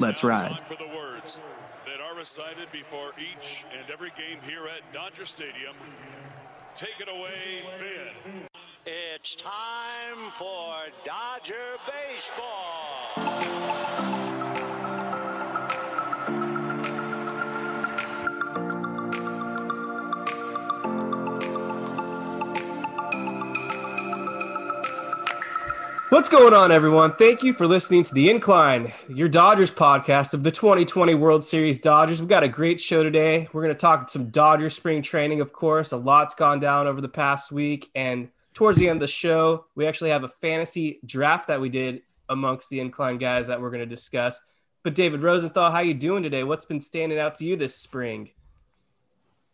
Let's ride. for the words that are recited before each and every game here at Dodger Stadium. Take it away, Vin. It's time for Dodger Baseball. What's going on, everyone? Thank you for listening to The Incline, your Dodgers podcast of the 2020 World Series Dodgers. We've got a great show today. We're going to talk some Dodgers spring training, of course. A lot's gone down over the past week. And towards the end of the show, we actually have a fantasy draft that we did amongst the Incline guys that we're going to discuss. But David Rosenthal, how you doing today? What's been standing out to you this spring?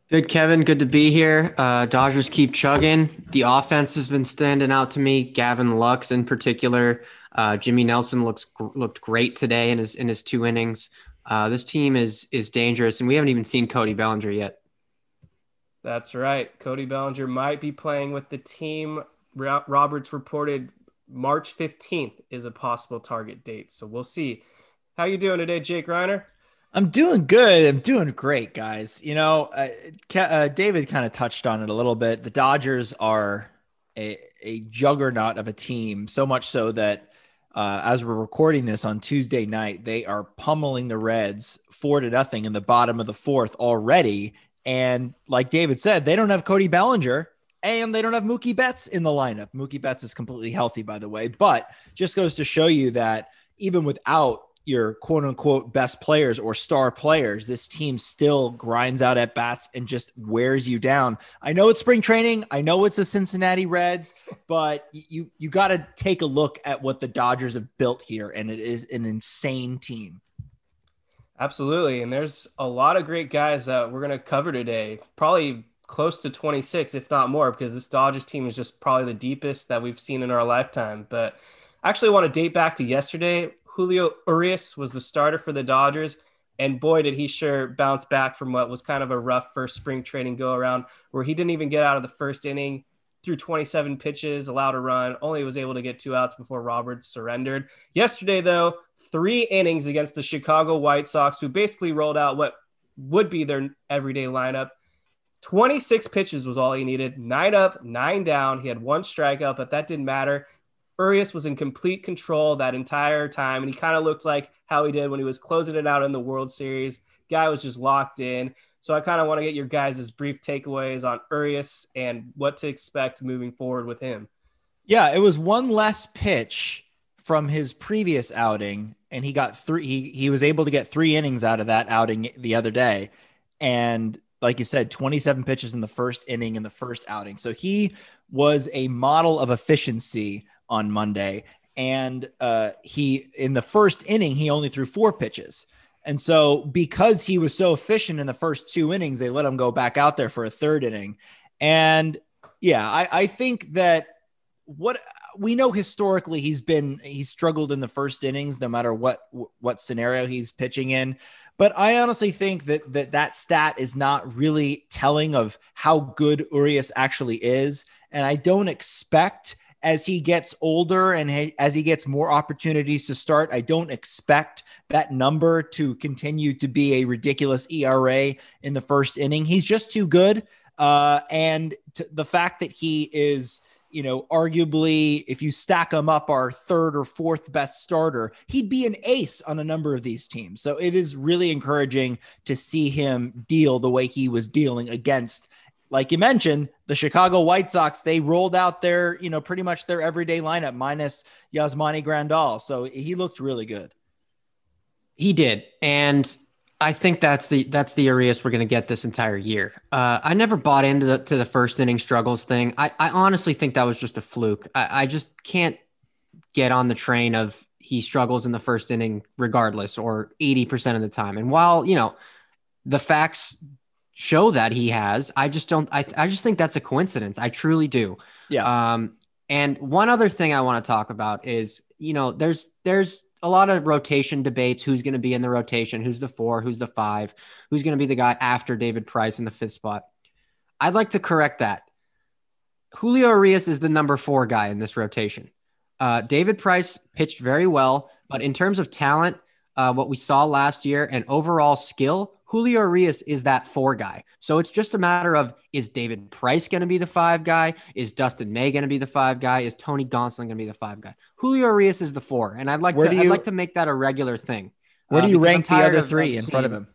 Good, Kevin. Good to be here. Uh, Dodgers keep chugging. The offense has been standing out to me. Gavin Lux, in particular. Uh, Jimmy Nelson looks looked great today in his in his two innings. Uh, this team is is dangerous, and we haven't even seen Cody Bellinger yet. That's right. Cody Bellinger might be playing with the team. Roberts reported March 15th is a possible target date. So we'll see. How you doing today, Jake Reiner? I'm doing good. I'm doing great, guys. You know, uh, uh, David kind of touched on it a little bit. The Dodgers are a, a juggernaut of a team, so much so that uh, as we're recording this on Tuesday night, they are pummeling the Reds four to nothing in the bottom of the fourth already. And like David said, they don't have Cody Bellinger and they don't have Mookie Betts in the lineup. Mookie Betts is completely healthy, by the way, but just goes to show you that even without your quote unquote best players or star players, this team still grinds out at bats and just wears you down. I know it's spring training. I know it's the Cincinnati Reds, but you you got to take a look at what the Dodgers have built here, and it is an insane team. Absolutely. And there's a lot of great guys that we're going to cover today. Probably close to 26, if not more, because this Dodgers team is just probably the deepest that we've seen in our lifetime. But I actually want to date back to yesterday. Julio Urias was the starter for the Dodgers. And boy, did he sure bounce back from what was kind of a rough first spring training go around, where he didn't even get out of the first inning, threw 27 pitches, allowed a run, only was able to get two outs before Roberts surrendered. Yesterday, though, three innings against the Chicago White Sox, who basically rolled out what would be their everyday lineup. 26 pitches was all he needed, nine up, nine down. He had one strikeout, but that didn't matter. Urias was in complete control that entire time, and he kind of looked like how he did when he was closing it out in the World Series. Guy was just locked in. So I kind of want to get your guys' brief takeaways on Urias and what to expect moving forward with him. Yeah, it was one less pitch from his previous outing, and he got three. He he was able to get three innings out of that outing the other day, and like you said, 27 pitches in the first inning in the first outing. So he was a model of efficiency on Monday. And uh, he, in the first inning, he only threw four pitches. And so, because he was so efficient in the first two innings, they let him go back out there for a third inning. And yeah, I, I think that what we know historically, he's been he struggled in the first innings, no matter what what scenario he's pitching in. But I honestly think that that that stat is not really telling of how good Urias actually is, and I don't expect as he gets older and he, as he gets more opportunities to start, I don't expect that number to continue to be a ridiculous ERA in the first inning. He's just too good. Uh, and t- the fact that he is, you know, arguably, if you stack him up, our third or fourth best starter, he'd be an ace on a number of these teams. So it is really encouraging to see him deal the way he was dealing against like you mentioned, the Chicago White Sox, they rolled out their, you know, pretty much their everyday lineup minus Yasmani Grandal. So he looked really good. He did. And I think that's the that's the Urias we're going to get this entire year. Uh, I never bought into the to the first inning struggles thing. I, I honestly think that was just a fluke. I, I just can't get on the train of he struggles in the first inning regardless or 80% of the time. And while, you know, the facts show that he has, I just don't I I just think that's a coincidence. I truly do. Yeah. Um and one other thing I want to talk about is, you know, there's there's a lot of rotation debates. Who's going to be in the rotation? Who's the four? Who's the five? Who's going to be the guy after David Price in the fifth spot? I'd like to correct that. Julio Urias is the number four guy in this rotation. Uh, David Price pitched very well, but in terms of talent, uh, what we saw last year and overall skill, Julio Urias is that four guy. So it's just a matter of is David Price going to be the five guy? Is Dustin May going to be the five guy? Is Tony Gonsolin going to be the five guy? Julio Urias is the four, and I'd like Where to do I'd like to make that a regular thing. Where Uh, do you rank the other three in front of him?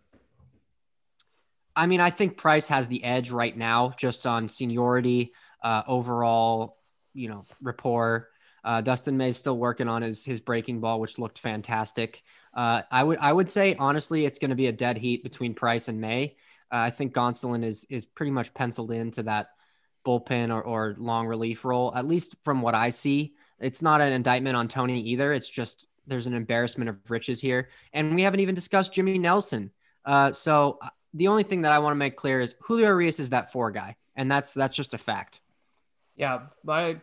I mean, I think Price has the edge right now, just on seniority, uh, overall, you know, rapport. Uh, Dustin May is still working on his his breaking ball, which looked fantastic. Uh, I would I would say honestly, it's going to be a dead heat between Price and May. Uh, I think Gonsolin is is pretty much penciled into that bullpen or, or long relief role, at least from what I see. It's not an indictment on Tony either. It's just there's an embarrassment of riches here, and we haven't even discussed Jimmy Nelson. Uh, so uh, the only thing that I want to make clear is Julio Urias is that four guy, and that's that's just a fact. Yeah, my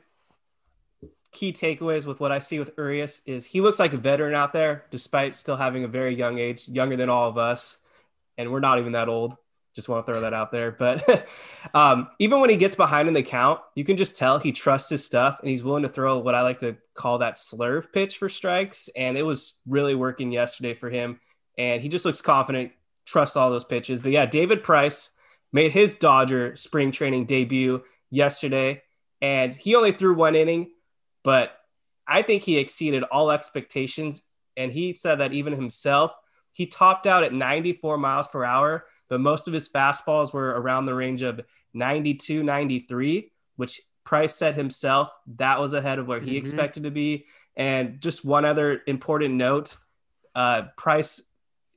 key takeaways with what I see with Urias is he looks like a veteran out there, despite still having a very young age, younger than all of us, and we're not even that old. Just want to throw that out there. But um, even when he gets behind in the count, you can just tell he trusts his stuff and he's willing to throw what I like to call that slurve pitch for strikes. And it was really working yesterday for him. And he just looks confident, trusts all those pitches. But yeah, David Price made his Dodger spring training debut yesterday, and he only threw one inning, but I think he exceeded all expectations. And he said that even himself, he topped out at 94 miles per hour, but most of his fastballs were around the range of 92, 93, which Price said himself that was ahead of where he Mhm. expected to be. And just one other important note uh, Price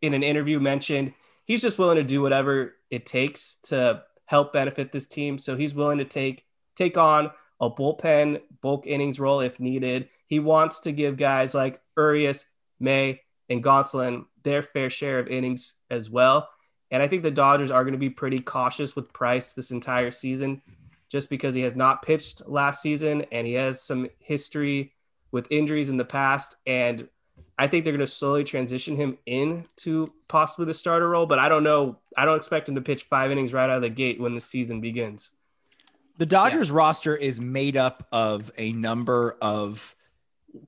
in an interview mentioned he's just willing to do whatever it takes to help benefit this team. So he's willing to take take on a bullpen bulk innings role if needed. He wants to give guys like Urias, May, and Gonsolin their fair share of innings as well. And I think the Dodgers are going to be pretty cautious with Price this entire season just because he has not pitched last season and he has some history with injuries in the past. And I think they're going to slowly transition him into possibly the starter role, but I don't know. I don't expect him to pitch five innings right out of the gate when the season begins. The Dodgers roster is made up of a number of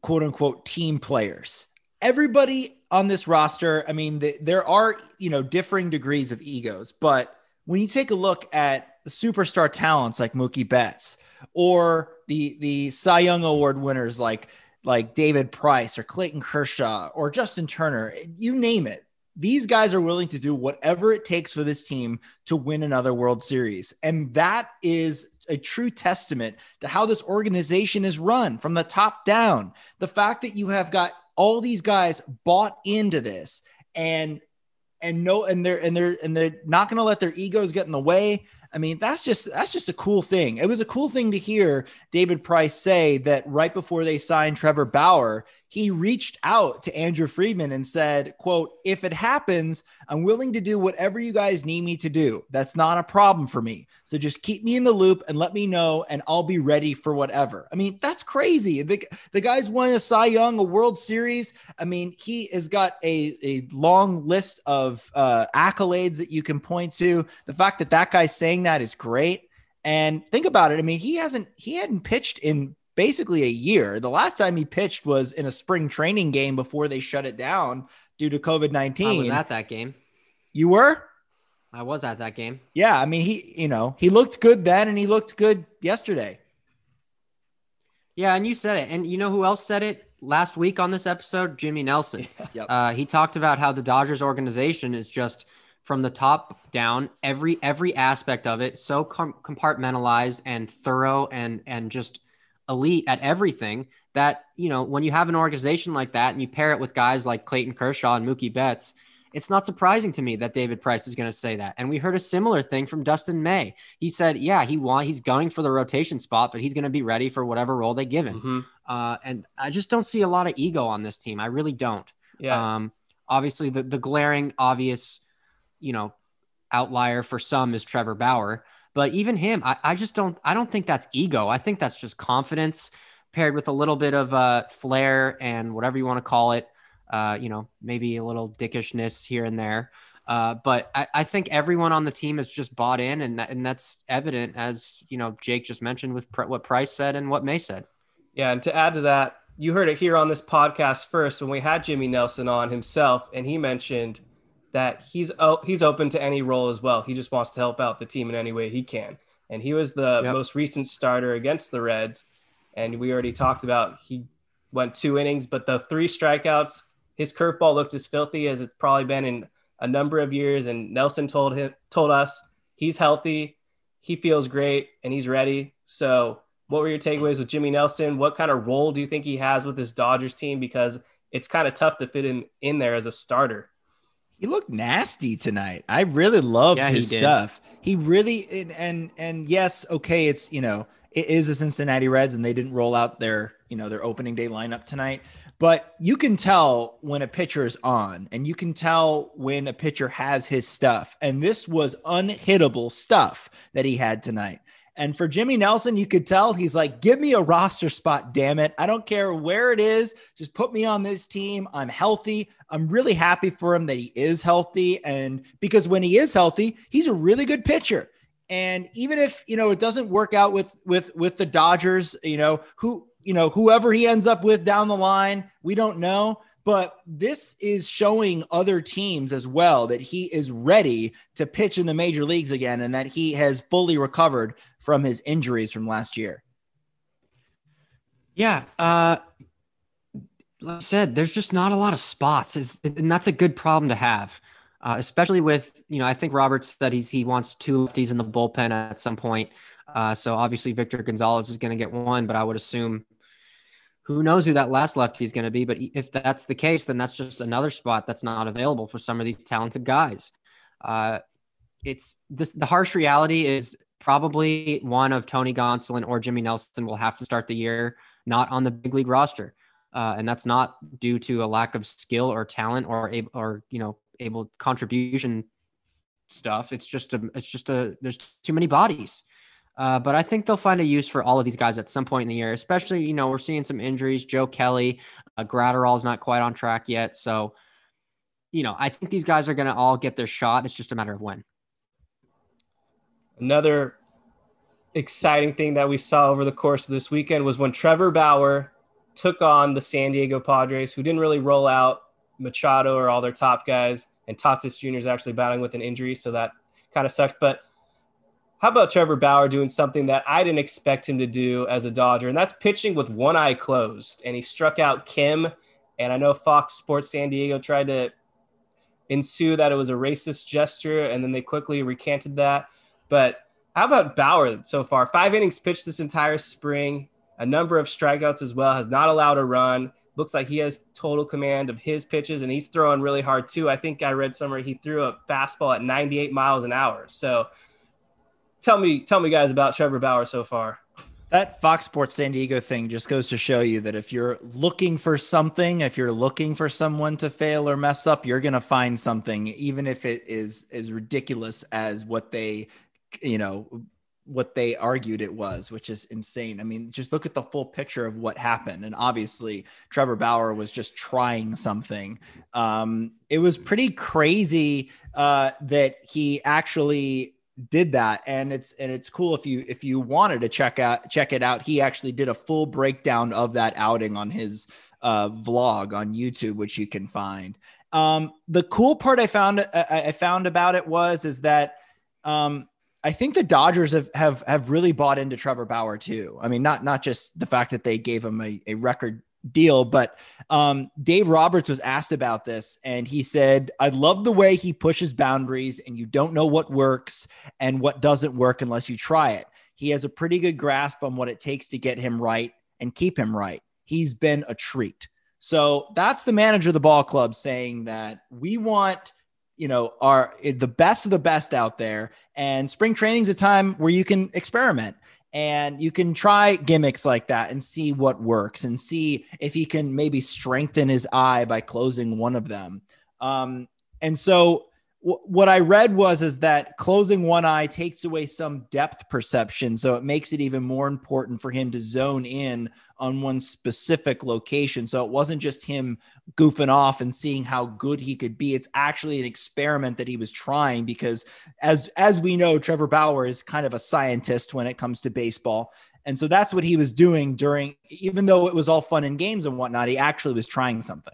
quote unquote team players. Everybody on this roster, I mean, th- there are, you know, differing degrees of egos, but when you take a look at the superstar talents like Mookie Betts or the the Cy Young Award winners like like David Price or Clayton Kershaw or Justin Turner, you name it. These guys are willing to do whatever it takes for this team to win another World Series. And that is a true testament to how this organization is run from the top down. The fact that you have got all these guys bought into this and and no and they're and they're and they're not going to let their egos get in the way. I mean, that's just that's just a cool thing. It was a cool thing to hear David Price say that right before they signed Trevor Bauer, he reached out to Andrew Friedman and said, quote, if it happens, I'm willing to do whatever you guys need me to do. That's not a problem for me. So just keep me in the loop and let me know, and I'll be ready for whatever. I mean, that's crazy. The, the guy's won a Cy Young, a World Series. I mean, he has got a, a long list of uh, accolades that you can point to. The fact that that guy's saying that is great. And think about it. I mean, he hasn't he hadn't pitched in basically a year. The last time he pitched was in a spring training game before they shut it down due to COVID I was at that game. You were? I was at that game. Yeah. I mean, he you know he looked good then, and he looked good yesterday. Yeah, and you said it. And you know who else said it last week on this episode? Jimmy Nelson. Yep. Uh, he talked about how the Dodgers organization is just from the top down, every every aspect of it, so com- compartmentalized and thorough and and just elite at everything that you know when you have an organization like that and you pair it with guys like Clayton Kershaw and Mookie Betts, it's not surprising to me that David Price is going to say that. And we heard a similar thing from Dustin May. He said, yeah, he want he's going for the rotation spot, but he's going to be ready for whatever role they give him. Mm-hmm. Uh, and I just don't see a lot of ego on this team. I really don't. Yeah. Um, obviously, the the glaring obvious, you know, outlier for some is Trevor Bauer. But even him, I, I just don't I don't think that's ego. I think that's just confidence paired with a little bit of uh, flair and whatever you want to call it. Uh, you know, maybe a little dickishness here and there. Uh, but I, I, think everyone on the team has just bought in, and that, and that's evident as you know Jake just mentioned with what Price said and what May said. Yeah, and to add to that, you heard it here on this podcast first when we had Jimmy Nelson on himself, and he mentioned that he's oh, he's open to any role as well. He just wants to help out the team in any way he can. And he was the yep. most recent starter against the Reds, and we already talked about he went two innings, but the three strikeouts, his curveball looked as filthy as it's probably been in a number of years. And Nelson told him told us he's healthy, he feels great, and he's ready. So what were your takeaways with Jimmy Nelson? What kind of role do you think he has with this Dodgers team? Because it's kind of tough to fit in in there as a starter. He looked nasty tonight. I really loved yeah, his he stuff. He really and, and and yes, okay, it's you know it is the Cincinnati Reds and they didn't roll out their you know their opening day lineup tonight. But you can tell when a pitcher is on, and you can tell when a pitcher has his stuff. And this was unhittable stuff that he had tonight. And for Jimmy Nelson, you could tell he's like, give me a roster spot, damn it. I don't care where it is. Just put me on this team. I'm healthy. I'm really happy for him that he is healthy. And because when he is healthy, he's a really good pitcher. And even if, you know, it doesn't work out with with with the Dodgers, you know, who, you know, whoever he ends up with down the line, we don't know. But this is showing other teams as well that he is ready to pitch in the major leagues again and that he has fully recovered from his injuries from last year. Yeah. Uh, like I said, there's just not a lot of spots, is and that's a good problem to have. Uh, especially with, you know, I think Roberts said he's, he wants two lefties in the bullpen at some point. Uh, so obviously Victor Gonzalez is going to get one, but I would assume who knows who that last lefty is going to be. But if that's the case, then that's just another spot that's not available for some of these talented guys. Uh, it's this, the harsh reality is probably one of Tony Gonsolin or Jimmy Nelson will have to start the year not on the big league roster. Uh, and that's not due to a lack of skill or talent or or you know able contribution stuff. It's just a it's just a there's too many bodies. Uh, but I think they'll find a use for all of these guys at some point in the year, especially you know we're seeing some injuries. Joe Kelly, uh, is not quite on track yet, so you know I think these guys are going to all get their shot. It's just a matter of when. Another exciting thing that we saw over the course of this weekend was when Trevor Bauer took on the San Diego Padres, who didn't really roll out Machado or all their top guys, and Tatis Jr. is actually battling with an injury, so that kind of sucked. But how about Trevor Bauer doing something that I didn't expect him to do as a Dodger, and that's pitching with one eye closed. And he struck out Kim, and I know Fox Sports San Diego tried to ensue that it was a racist gesture, and then they quickly recanted that. But how about Bauer so far? Five innings pitched this entire spring, a number of strikeouts as well, has not allowed a run. Looks like he has total command of his pitches and he's throwing really hard too. I think I read somewhere he threw a fastball at 98 miles an hour. So tell me, tell me guys about Trevor Bauer so far. That Fox Sports San Diego thing just goes to show you that if you're looking for something, if you're looking for someone to fail or mess up, you're going to find something, even if it is as ridiculous as what they you know what they argued it was, which is insane. I mean, just look at the full picture of what happened. And obviously, Trevor Bauer was just trying something. Um, it was pretty crazy uh, that he actually did that and it's and it's cool if you if you wanted to check out check it out he actually did a full breakdown of that outing on his uh vlog on youtube which you can find um the cool part i found i, I found about it was is that um I think the Dodgers have, have have really bought into Trevor Bauer too. I mean, not not just the fact that they gave him a, a record deal, but um, Dave Roberts was asked about this, and he said, "I love the way he pushes boundaries, and you don't know what works and what doesn't work unless you try it. He has a pretty good grasp on what it takes to get him right and keep him right. He's been a treat." So that's the manager of the ball club saying that we want you know, are the best of the best out there. And spring training is a time where you can experiment and you can try gimmicks like that and see what works and see if he can maybe strengthen his eye by closing one of them. Um, and so what I read was is that closing one eye takes away some depth perception, so it makes it even more important for him to zone in on one specific location. So it wasn't just him goofing off and seeing how good he could be. It's actually an experiment that he was trying because as as we know, Trevor Bauer is kind of a scientist when it comes to baseball. And so that's what he was doing during, even though it was all fun and games and whatnot, he actually was trying something.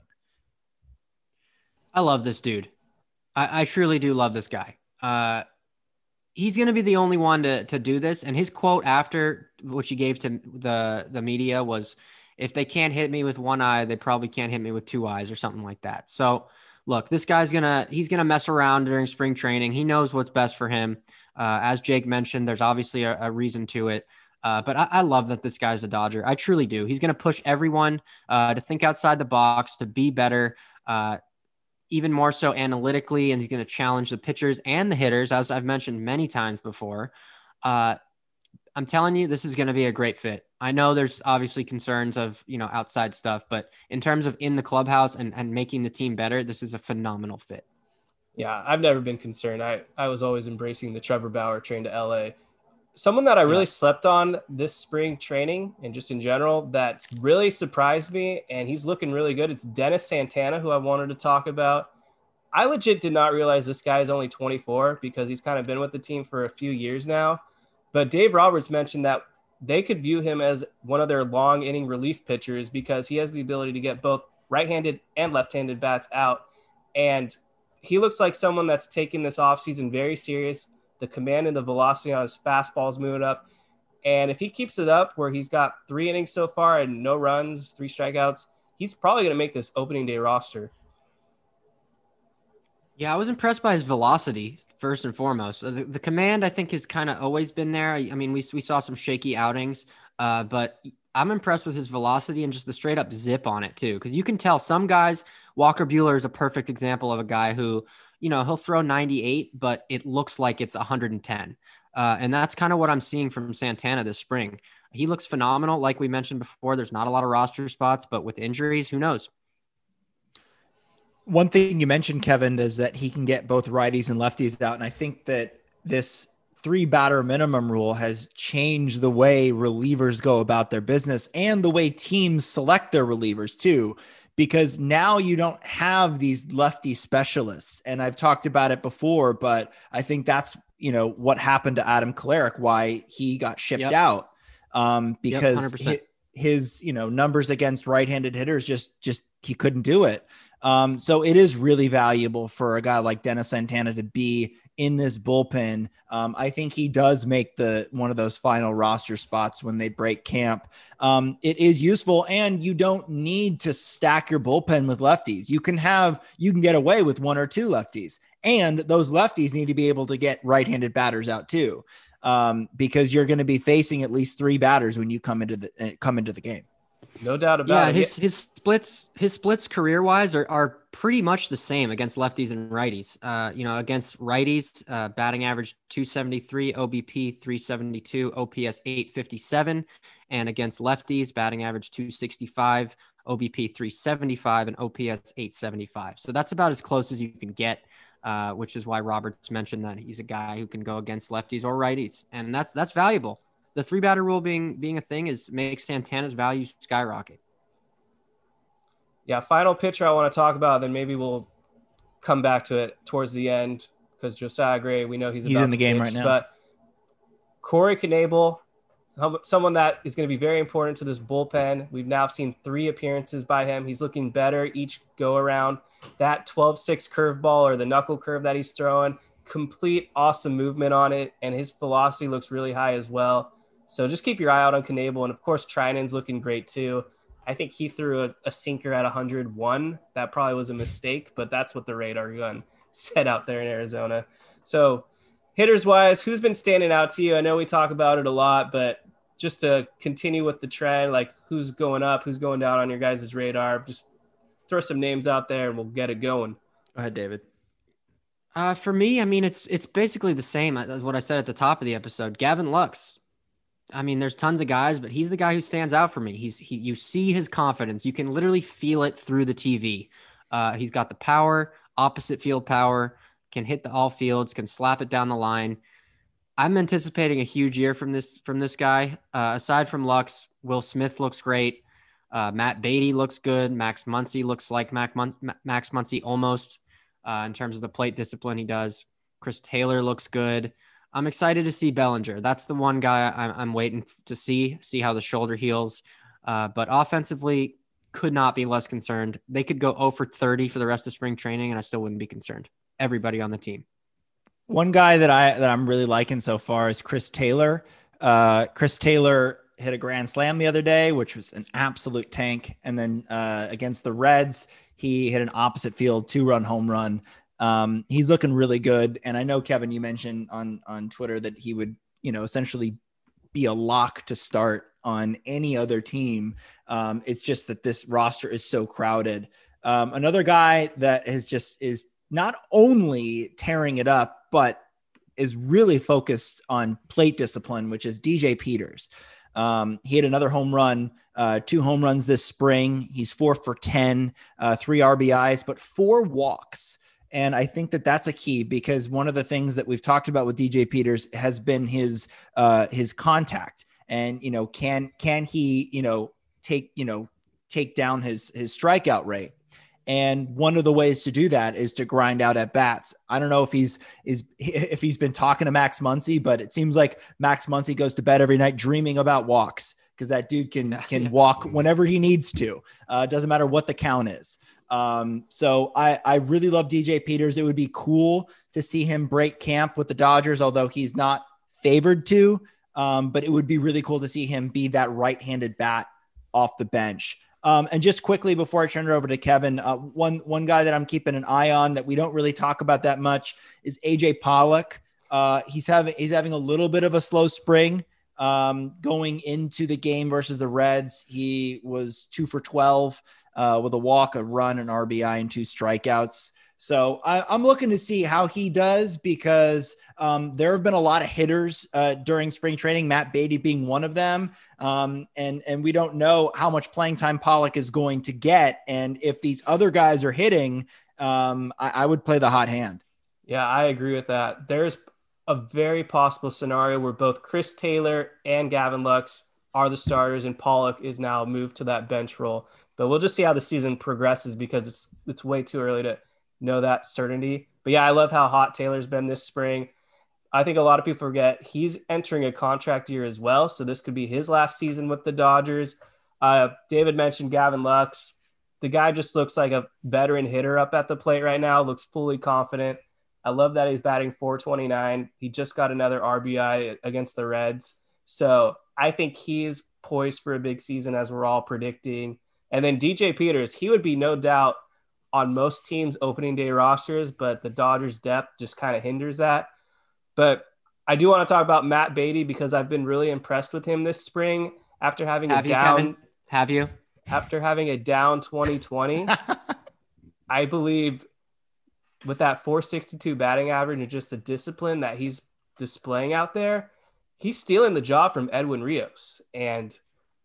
I love this dude. I, I truly do love this guy. Uh, he's going to be the only one to to do this. And his quote after which he gave to the the media was, "If they can't hit me with one eye, they probably can't hit me with two eyes or something like that." So, look, this guy's gonna he's gonna mess around during spring training. He knows what's best for him. Uh, as Jake mentioned, there's obviously a, a reason to it. Uh, but I, I, love that this guy's a Dodger. I truly do. He's going to push everyone uh, to think outside the box, to be better, uh, even more so analytically, and he's going to challenge the pitchers and the hitters, as I've mentioned many times before. Uh, I'm telling you, this is going to be a great fit. I know there's obviously concerns of you know outside stuff, but in terms of in the clubhouse and, and making the team better, this is a phenomenal fit. Yeah, I've never been concerned. I, I was always embracing the Trevor Bauer train to LA. Someone that I really yeah. slept on this spring training and just in general that really surprised me, and he's looking really good. It's Dennis Santana, who I wanted to talk about. I legit did not realize this guy is only 24 because he's kind of been with the team for a few years now. But Dave Roberts mentioned that they could view him as one of their long inning relief pitchers because he has the ability to get both right handed and left handed bats out. And he looks like someone that's taking this offseason very serious. The command and the velocity on his fastball is moving up. And if he keeps it up where he's got three innings so far and no runs, three strikeouts, he's probably going to make this opening day roster. Yeah, I was impressed by his velocity first and foremost. The, the command, I think, has kind of always been there. I mean, we, we saw some shaky outings, uh, but I'm impressed with his velocity and just the straight up zip on it, too. Because you can tell some guys, Walker Buehler is a perfect example of a guy who, you know, he'll throw 98, but it looks like it's 110. Uh, and that's kind of what I'm seeing from Santana this spring. He looks phenomenal. Like we mentioned before, there's not a lot of roster spots, but with injuries, who knows? one thing you mentioned, Kevin, is that he can get both righties and lefties out. And I think that this three batter minimum rule has changed the way relievers go about their business and the way teams select their relievers too because now you don't have these lefty specialists. And I've talked about it before but I think that's you know what happened to Adam Kolarek why he got shipped yep. out um because yep, his, his you know numbers against right-handed hitters just just he couldn't do it. Um, so it is really valuable for a guy like Dennis Santana to be in this bullpen. Um, I think he does make the one of those final roster spots when they break camp. Um, it is useful, and you don't need to stack your bullpen with lefties. You can have you can get away with one or two lefties, and those lefties need to be able to get right-handed batters out too, um, because you're going to be facing at least three batters when you come into the uh, come into the game. No doubt about yeah, it. His his splits his splits career wise are, are pretty much the same against lefties and righties. Uh, you know, against righties, uh, batting average 273, OBP 372, OPS 857, and against lefties, batting average 265, OBP 375, and OPS 875. So that's about as close as you can get. Uh, which is why Roberts mentioned that he's a guy who can go against lefties or righties, and that's that's valuable the three batter rule being being a thing is makes Santana's value skyrocket. Yeah, final pitcher I want to talk about, then maybe we'll come back to it towards the end because Josiah Gray, we know he's he's in the game pitch, right now. But Corey Knebel, someone that is going to be very important to this bullpen. We've now seen three appearances by him. He's looking better each go around. That 12 6 curveball or the knuckle curve that he's throwing, complete awesome movement on it. And his velocity looks really high as well. So just keep your eye out on Knebel. And of course, Treinen's looking great too. I think he threw a, a, sinker at 101. That probably was a mistake, but that's what the radar gun said out there in Arizona. So, hitters wise, who's been standing out to you? I know we talk about it a lot, but just to continue with the trend, like who's going up, who's going down on your guys' radar, just throw some names out there and we'll get it going. Go ahead, David. Uh, for me, I mean, it's it's basically the same as what I said at the top of the episode. Gavin Lux. I mean, there's tons of guys, but he's the guy who stands out for me. He's he, you see his confidence. You can literally feel it through the TV. Uh, he's got the power, opposite field power, can hit the all fields, can slap it down the line. I'm anticipating a huge year from this from this guy. Uh, aside from Lux, Will Smith looks great. Uh, Matt Beaty looks good. Max Muncy looks like Mac Mun- Max Muncy almost uh, in terms of the plate discipline he does. Chris Taylor looks good. I'm excited to see Bellinger. That's the one guy I'm, I'm waiting to see, see how the shoulder heals. Uh, but offensively, could not be less concerned. They could go 0 for 30 for the rest of spring training, and I still wouldn't be concerned. Everybody on the team. One guy that I that I'm really liking so far is Chris Taylor. Uh, Chris Taylor hit a grand slam the other day, which was an absolute tank. And then uh, against the Reds, he hit an opposite field two run home run. Um, he's looking really good. And I know Kevin, you mentioned on on Twitter that he would, you know, essentially be a lock to start on any other team. Um, it's just that this roster is so crowded. Um, another guy that has just is not only tearing it up, but is really focused on plate discipline, which is DJ Peters. Um, he had another home run, uh, two home runs this spring. He's four for 10, uh, three RBIs, but four walks. And I think that that's a key because one of the things that we've talked about with DJ Peters has been his uh, his contact, and you know, can can he you know take you know take down his his strikeout rate? And one of the ways to do that is to grind out at bats. I don't know if he's is if he's been talking to Max Muncy, but it seems like Max Muncy goes to bed every night dreaming about walks because that dude can can walk whenever he needs to. Uh, doesn't matter what the count is. Um, so I I really love DJ Peters. It would be cool to see him break camp with the Dodgers, although he's not favored to. Um, but it would be really cool to see him be that right-handed bat off the bench. Um, and just quickly before I turn it over to Kevin, uh, one one guy that I'm keeping an eye on that we don't really talk about that much is AJ Pollock. Uh, he's having he's having a little bit of a slow spring. Um, going into the game versus the Reds, he was two for twelve uh, with a walk, a run, an RBI, and two strikeouts. So I, I'm looking to see how he does because um, there have been a lot of hitters uh, during spring training, Matt Beaty being one of them. Um, and, and we don't know how much playing time Pollock is going to get. And if these other guys are hitting, um, I, I would play the hot hand. Yeah, I agree with that. There's a very possible scenario where both Chris Taylor and Gavin Lux are the starters, and Pollock is now moved to that bench role. But we'll just see how the season progresses because it's it's way too early to know that certainty. But yeah, I love how hot Taylor's been this spring. I think a lot of people forget he's entering a contract year as well. So this could be his last season with the Dodgers. Uh, David mentioned Gavin Lux. The guy just looks like a veteran hitter up at the plate right now, looks fully confident. I love that he's batting 429. He just got another RBI against the Reds. So I think he's poised for a big season as we're all predicting. And then DJ Peters, he would be no doubt on most teams' opening day rosters, but the Dodgers' depth just kind of hinders that. But I do want to talk about Matt Beaty because I've been really impressed with him this spring after having Have a you, down Kevin? Have you? after having a down 2020. I believe with that 462 batting average and just the discipline that he's displaying out there, he's stealing the job from Edwin Rios. And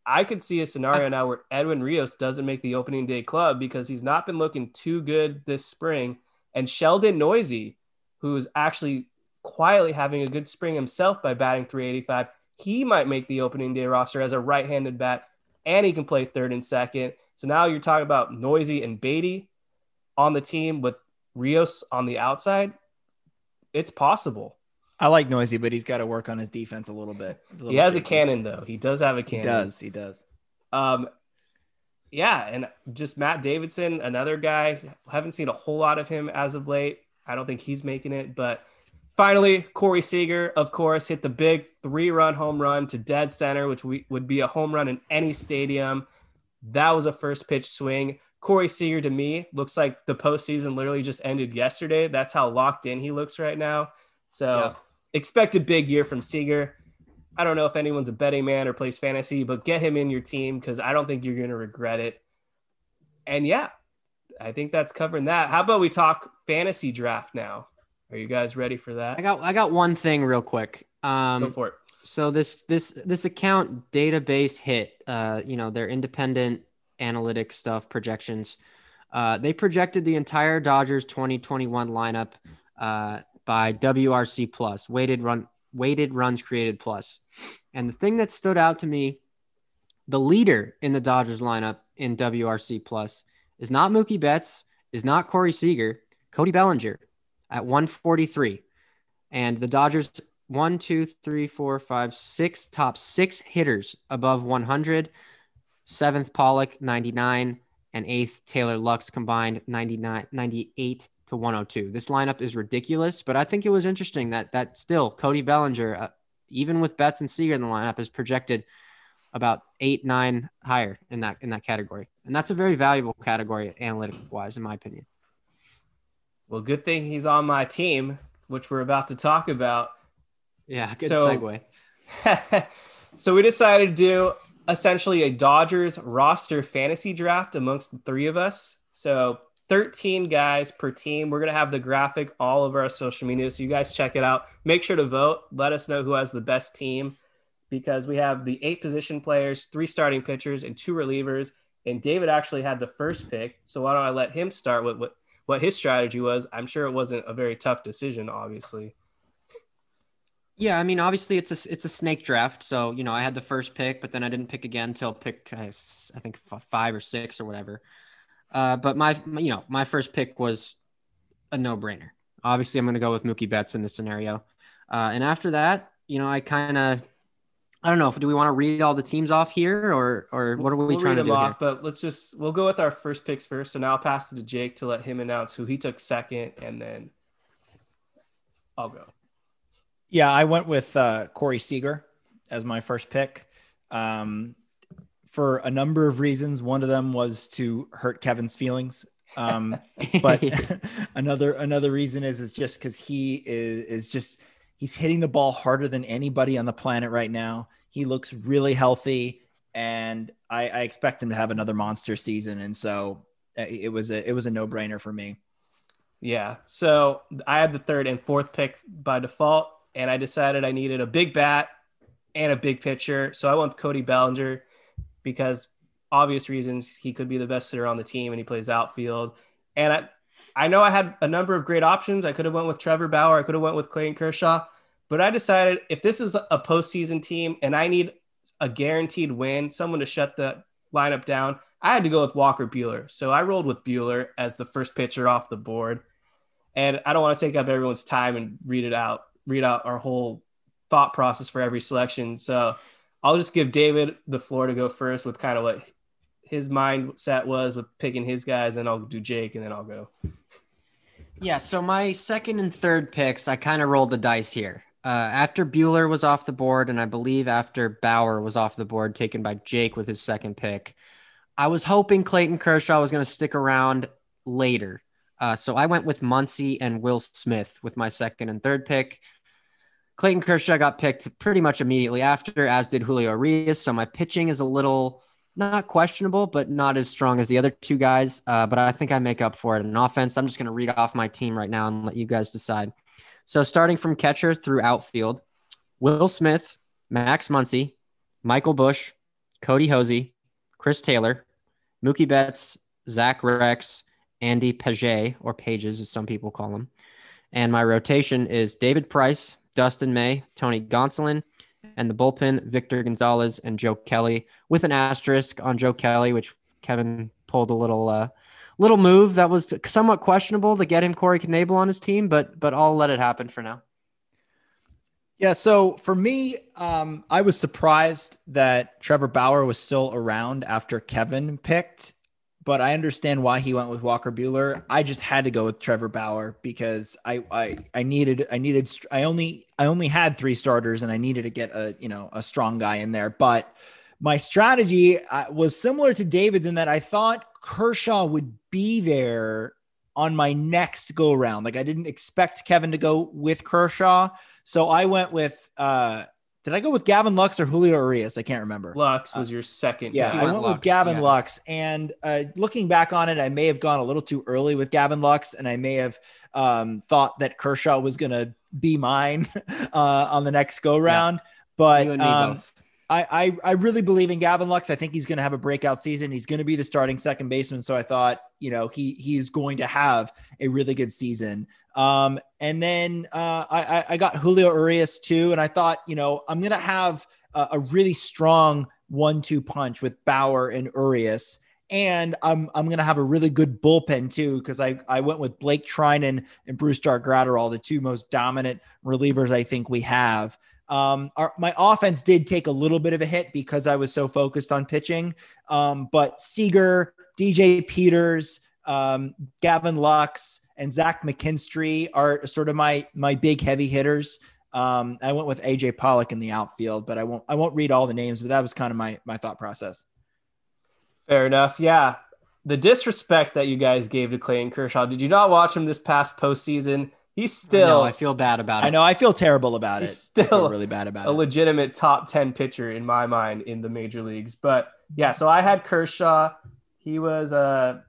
I could see a scenario now where Edwin Rios doesn't make the opening day club because he's not been looking too good this spring. And Sheldon Neuse, who's actually quietly having a good spring himself by batting 385. He might make the opening day roster as a right handed bat, and he can play third and second. So now you're talking about Neuse and Beaty on the team with Rios on the outside. It's possible. I like Neuse, but he's got to work on his defense a little bit. A little He has a cannon, though. He does have a cannon. He does. He does. Um, yeah, and just Matt Davidson, another guy. Haven't seen a whole lot of him as of late. I don't think he's making it, but finally, Corey Seager, of course, hit the big three-run home run to dead center, which we, would be a home run in any stadium. That was a first pitch swing. Corey Seager to me looks like the postseason literally just ended yesterday. That's how locked in he looks right now. So Yeah. expect a big year from Seager. I don't know if anyone's a betting man or plays fantasy, but get him in your team because I don't think you're going to regret it. And yeah, I think that's covering that. How about we talk fantasy draft now? Are you guys ready for that? I got I got one thing real quick. Um, Go for it. so this this this account database hit uh you know they're independent analytic stuff projections. Uh they projected the entire dodgers 2021 lineup uh by wrc plus weighted run weighted runs created plus. And the thing that stood out to me the leader in the dodgers lineup in wrc plus is not mookie betts is not corey seager cody bellinger at 143 and the dodgers one, two, three, four, five, six top six hitters above 100. Seventh, Pollock, 99, and eighth, Taylor Lux combined 99, 98 to 102. This lineup is ridiculous, but I think it was interesting that that still Cody Bellinger, uh, even with Betts and Seager in the lineup, is projected about eight, nine higher in that in that category, and that's a very valuable category analytic wise, in my opinion. Well, good thing he's on my team, which we're about to talk about. Yeah, good So- segue. so we decided to do essentially a Dodgers roster fantasy draft amongst the three of us. So 13 guys per team. We're going to have the graphic all over our social media. So you guys check it out. Make sure to vote. Let us know who has the best team because we have the eight position players, three starting pitchers, and two relievers. And David actually had the first pick. So why don't I let him start with what, what his strategy was? I'm sure it wasn't a very tough decision, obviously. Yeah, I mean, obviously it's a it's a snake draft, so you know I had the first pick, but then I didn't pick again until pick I, I think f- five or six or whatever. Uh, but my my- you know my first pick was a no brainer. Obviously, I'm going to go with Mookie Betts in this scenario, uh, and after that, you know, I kind of I don't know if do we want to read all the teams off here or or what are we we'll trying read to them do off, here? but let's just we'll go with our first picks first. So now I'll pass it to Jake to let him announce who he took second, and then I'll go. Yeah, I went with uh, Corey Seager as my first pick um, for a number of reasons. One of them was to hurt Kevin's feelings. Um, but another another reason is is just because he is is just he's hitting the ball harder than anybody on the planet right now. He looks really healthy, and I, I expect him to have another monster season. And so uh, it was a it was a no brainer for me. Yeah. So I had the third and fourth pick by default, and I decided I needed a big bat and a big pitcher. So I went with Cody Bellinger because obvious reasons he could be the best hitter on the team and he plays outfield. And I I know I had a number of great options. I could have went with Trevor Bauer, I could have went with Clayton Kershaw, but I decided if this is a postseason team and I need a guaranteed win, someone to shut the lineup down, I had to go with Walker Buehler. So I rolled with Buehler as the first pitcher off the board. And I don't want to take up everyone's time and read it out, read out our whole thought process for every selection. So I'll just give David the floor to go first with kind of what his mindset was with picking his guys, and I'll do Jake, and then I'll go. Yeah, so my second and third picks, I kind of rolled the dice here. Uh, after Buehler was off the board, and I believe after Bauer was off the board, taken by Jake with his second pick, I was hoping Clayton Kershaw was going to stick around later. Uh, so I went with Muncy and Will Smith with my second and third pick. Clayton Kershaw got picked pretty much immediately after, as did Julio Urias. So my pitching is a little not questionable, but not as strong as the other two guys. Uh, but I think I make up for it in offense. I'm just going to read off my team right now and let you guys decide. So starting from catcher through outfield, Will Smith, Max Muncy, Michael Busch, Kody Hoese, Chris Taylor, Mookie Betts, Zach Reks, Andy Paget, or Pages as some people call him. And my rotation is David Price, Dustin May, Tony Gonsolin, and the bullpen, Victor Gonzalez and Joe Kelly, with an asterisk on Joe Kelly, which Kevin pulled a little uh, little move that was somewhat questionable to get him Corey Knebel on his team, but but I'll let it happen for now. Yeah, so for me, um, I was surprised that Trevor Bauer was still around after Kevin picked, but I understand why he went with Walker Buehler. I just had to go with Trevor Bauer because I I, I needed I needed I only I only had three starters and I needed to get a you know a strong guy in there, but my strategy uh, was similar to David's in that I thought Kershaw would be there on my next go round. Like I didn't expect Kevin to go with Kershaw. So I went with uh did I go with Gavin Lux or Julio Urias? I can't remember. Lux was your second. Yeah. I went went with Gavin yeah. Lux. And uh, looking back on it, I may have gone a little too early with Gavin Lux, and I may have um, thought that Kershaw was going to be mine uh, on the next go round. But You and me um, both. I, I I really believe in Gavin Lux. I think he's going to have a breakout season. He's going to be the starting second baseman. So I thought, you know, he he's going to have a really good season. Um, and then uh, I I- I got Julio Urias too, and I thought, you know, I'm going to have a, a really strong one-two punch with Bauer and Urias. And I'm I'm gonna have a really good bullpen too because I, I went with Blake Treinen and Brusdar Graterol, the two most dominant relievers I think we have. Um, our, my offense did take a little bit of a hit because I was so focused on pitching. Um, but Seager, DJ Peters, um, Gavin Lux, and Zach McKinstry are sort of my my big heavy hitters. Um, I went with AJ Pollock in the outfield, but I won't I won't read all the names, but that was kind of my my thought process. Fair enough. Yeah. The disrespect that you guys gave to Clayton Kershaw. Did you not watch him this past postseason? He's I still know, I feel bad about it. I know I feel terrible about it. He's I feel still really bad about a it. A legitimate top 10 pitcher in my mind in the major leagues. But yeah, so I had Kershaw. He was, uh,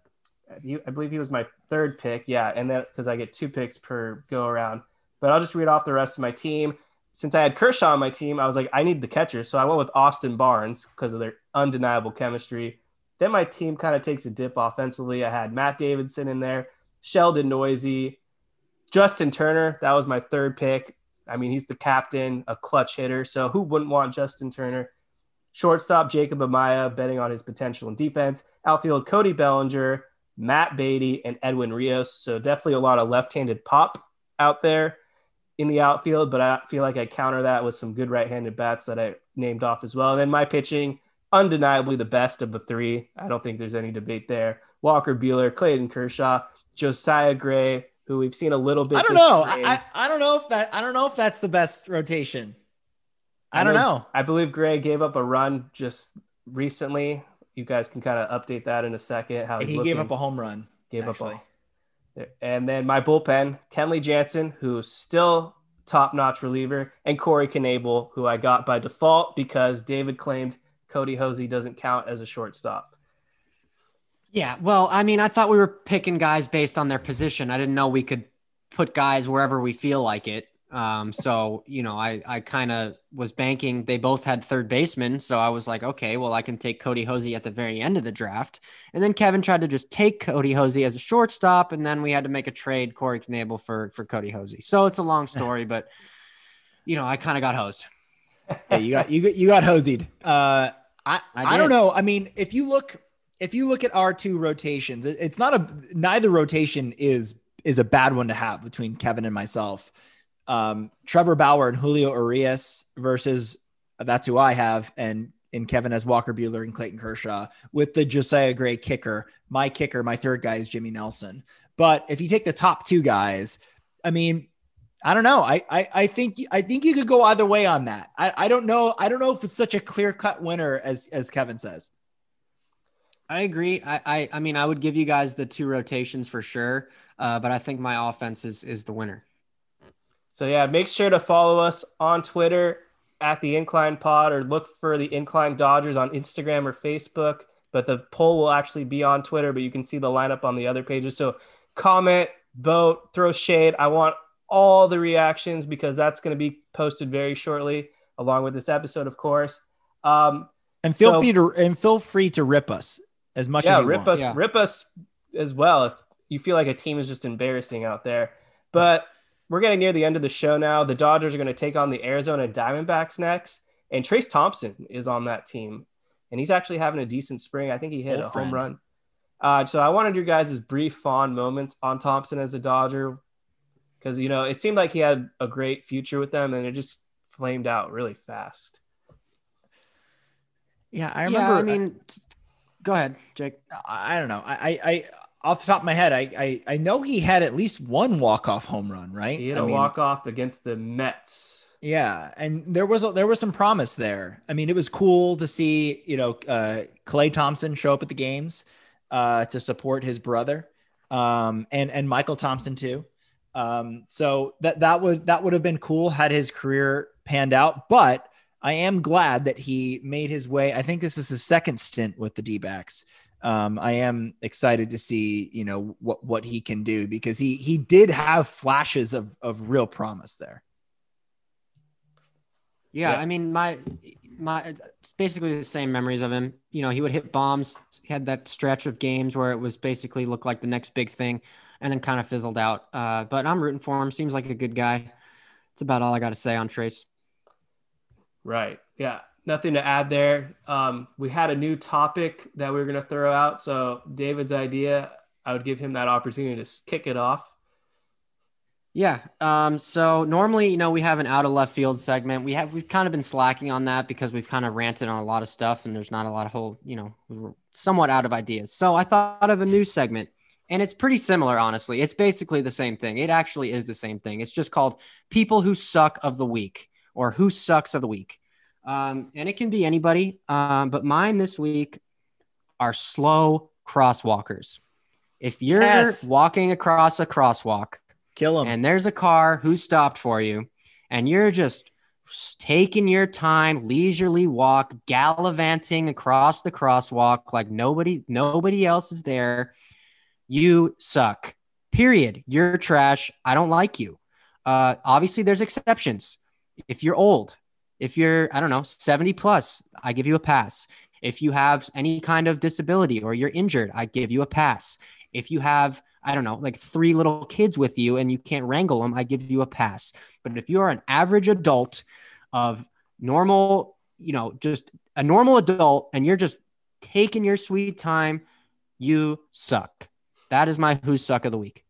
he, I believe he was my third pick. Yeah. And then because I get two picks per go around. But I'll just read off the rest of my team. Since I had Kershaw on my team, I was like, I need the catcher. So I went with Austin Barnes because of their undeniable chemistry. Then my team kind of takes a dip offensively. I had Matt Davidson in there, Sheldon Neuse, Justin Turner. That was my third pick. I mean, he's the captain, a clutch hitter. So who wouldn't want Justin Turner? Shortstop Jacob Amaya, betting on his potential in defense. Outfield Cody Bellinger, Matt Beaty, and Edwin Rios. So definitely a lot of left-handed pop out there in the outfield, but I feel like I counter that with some good right-handed bats that I named off as well. And then my pitching, undeniably the best of the three. I don't think there's any debate there. Walker Buehler, Clayton Kershaw, Josiah Gray, who we've seen a little bit. I don't know. I, I I don't know if that I don't know if that's the best rotation. I don't know. I believe Gray gave up a run just recently. You guys can kind of update that in a second. How He looking. gave up a home run. gave actually. up a, and then my bullpen, Kenley Jansen, who's still top-notch reliever, and Corey Knebel, who I got by default because David claimed Kody Hoese doesn't count as a shortstop. Yeah, well, I mean, I thought we were picking guys based on their position. I didn't know we could put guys wherever we feel like it. Um, so you know, I I kind of was banking. They both had third baseman, so I was like, okay, well, I can take Kody Hoese at the very end of the draft. And then Kevin tried to just take Kody Hoese as a shortstop, and then we had to make a trade Corey Knebel for for Kody Hoese. So it's a long story, but you know, I kind of got hosed. Yeah, you got you got you got hosied. Uh, I I I, don't know. I mean, if you look if you look at our two rotations, it's not a neither rotation is is a bad one to have between Kevin and myself. Um, Trevor Bauer and Julio Urias versus that's who I have, and and Kevin has Walker Buehler and Clayton Kershaw with the Josiah Gray kicker. My kicker, my third guy is Jimmy Nelson. But if you take the top two guys, I mean, I don't know. I, I I think I think you could go either way on that. I, I don't know. I don't know if it's such a clear cut winner as as Kevin says. I agree. I, I I mean, I would give you guys the two rotations for sure, uh, but I think my offense is is the winner. So yeah, make sure to follow us on Twitter at the Incline Pod or look for the Incline Dodgers on Instagram or Facebook. But the poll will actually be on Twitter, but you can see the lineup on the other pages. So comment, vote, throw shade. I want all the reactions because that's going to be posted very shortly, along with this episode, of course. Um, And feel So- free to and feel free to rip us as much yeah, as you rip want. us, Yeah. rip us as well if you feel like a team is just embarrassing out there. But we're getting near the end of the show now. The Dodgers are going to take on the Arizona Diamondbacks next, and Trayce Thompson is on that team, and he's actually having a decent spring. I think he hit Old a friend. home run. Uh, so I wanted your guys' brief fond moments on Thompson as a Dodger, because you know it seemed like he had a great future with them, and it just flamed out really fast. Yeah, I remember. yeah, remember. I mean, t- go ahead, Jake. I, I don't know. I, I I off the top of my head, I I, I know he had at least one walk off home run, right? He hit I a walk off against the Mets. Yeah, and there was a, there was some promise there. I mean, it was cool to see you know uh, Klay Thompson show up at the games uh, to support his brother, um, and and Mychal Thompson too. Um, so that that would that would have been cool had his career panned out. But I am glad that he made his way. I think this is his second stint with the D backs. Um, I am excited to see, you know, what what he can do because he he did have flashes of of real promise there. Yeah, Yeah. I mean, my my it's basically the same memories of him. You know, he would hit bombs. He had that stretch of games where it was basically looked like the next big thing, and then kind of fizzled out. Uh, but I'm rooting for him. Seems like a good guy. That's about all I got to say on Trayce. Right. Yeah. Nothing to add there. Um, we had a new topic that we were going to throw out. So, David's idea, I would give him that opportunity to kick it off. Yeah. Um, so normally, you know, we have an out of left field segment. We have we've kind of been slacking on that because we've kind of ranted on a lot of stuff and there's not a lot of whole, you know, we somewhat out of ideas. So I thought of a new segment and it's pretty similar, honestly. It's basically the same thing. It actually is the same thing. It's just called People Who Suck of the Week or Who Sucks of the Week. Um, and it can be anybody. Um, but mine this week are slow crosswalkers. If you're Yes. walking across a crosswalk Kill them. and there's a car who stopped for you and you're just taking your time leisurely walk gallivanting across the crosswalk like nobody nobody else is there you suck period you're trash i don't like you uh obviously there's exceptions if you're old if you're i don't know 70 plus i give you a pass if you have any kind of disability or you're injured i give you a pass if you have I don't know, like three little kids with you and you can't wrangle them, I give you a pass. But if you are an average adult of normal, you know, just a normal adult and you're just taking your sweet time, you suck. That is my who suck of the week.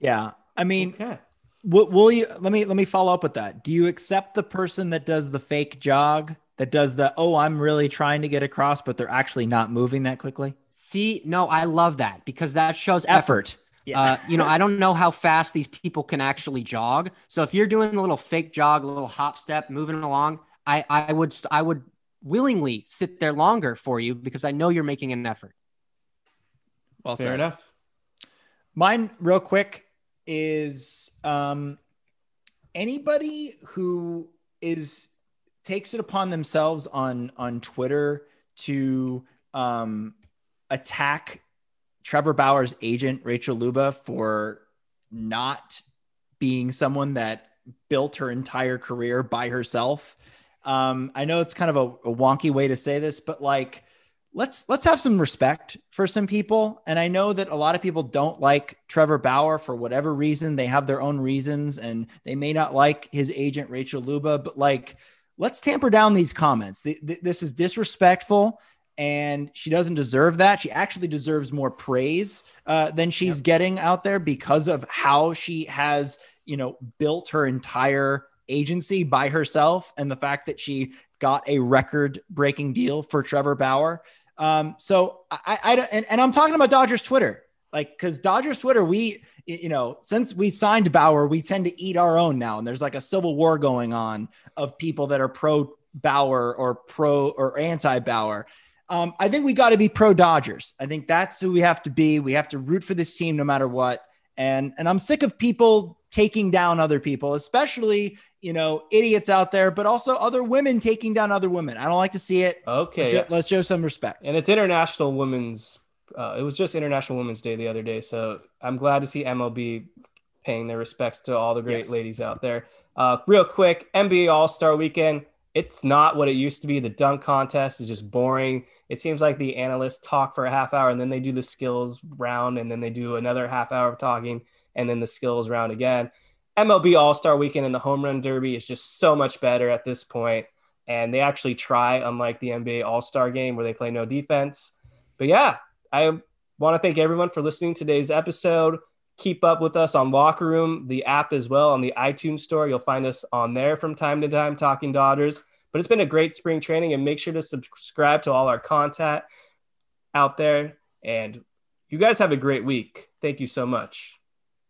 yeah. I mean, Okay. Will, will you let me let me follow up with that? Do you accept the person that does the fake jog that does the oh I'm really trying to get across but they're actually not moving that quickly? See, no, I love that because that shows effort. Effort. Yeah. Uh, you know, I don't know how fast these people can actually jog. So if you're doing a little fake jog, a little hop step, moving along, I, I would, I would willingly sit there longer for you because I know you're making an effort. well Fair said. enough. Mine, real quick, is um, anybody who is takes it upon themselves on on Twitter to um, attack Trevor Bauer's agent Rachel Luba for not being someone that built her entire career by herself. Um, I know it's kind of a, a wonky way to say this, but like let's let's have some respect for some people. And I know that a lot of people don't like Trevor Bauer for whatever reason. They have their own reasons, and they may not like his agent Rachel Luba. But like, let's tamper down these comments. Th- th- this is disrespectful, and she doesn't deserve that. She actually deserves more praise uh, than she's getting out there because of how she has, you know, built her entire agency by herself, and the fact that she got a record-breaking deal for Trevor Bauer. Um, so I, I, and, and I'm talking about Dodgers Twitter, like, because Dodgers Twitter, we, you know, since we signed Bauer, we tend to eat our own now, and there's like a civil war going on of people that are pro Bauer or pro or anti Bauer. Um, I think we got to be pro Dodgers. I think that's who we have to be. We have to root for this team no matter what. And and I'm sick of people taking down other people, especially you know idiots out there, but also other women taking down other women. I don't like to see it. Okay. Let's, show, let's show some respect. And it's International Women's. Uh, it was just International Women's Day the other day, so I'm glad to see MLB paying their respects to all the great Yes. ladies out there. Uh, real quick, NBA All Star Weekend. It's not what it used to be. The dunk contest is just boring. It seems like the analysts talk for a half hour and then they do the skills round and then they do another half hour of talking and then the skills round again. MLB All Star Weekend and the Home Run Derby is just so much better at this point, and they actually try, unlike the NBA All Star Game where they play no defense. But yeah, I want to thank everyone for listening to today's episode. Keep up with us on Locker Room, the app as well, on the iTunes store. You'll find us on there from time to time talking Dodgers. But it's been a great spring training, and make sure to subscribe to all our content out there. And you guys have a great week. Thank you so much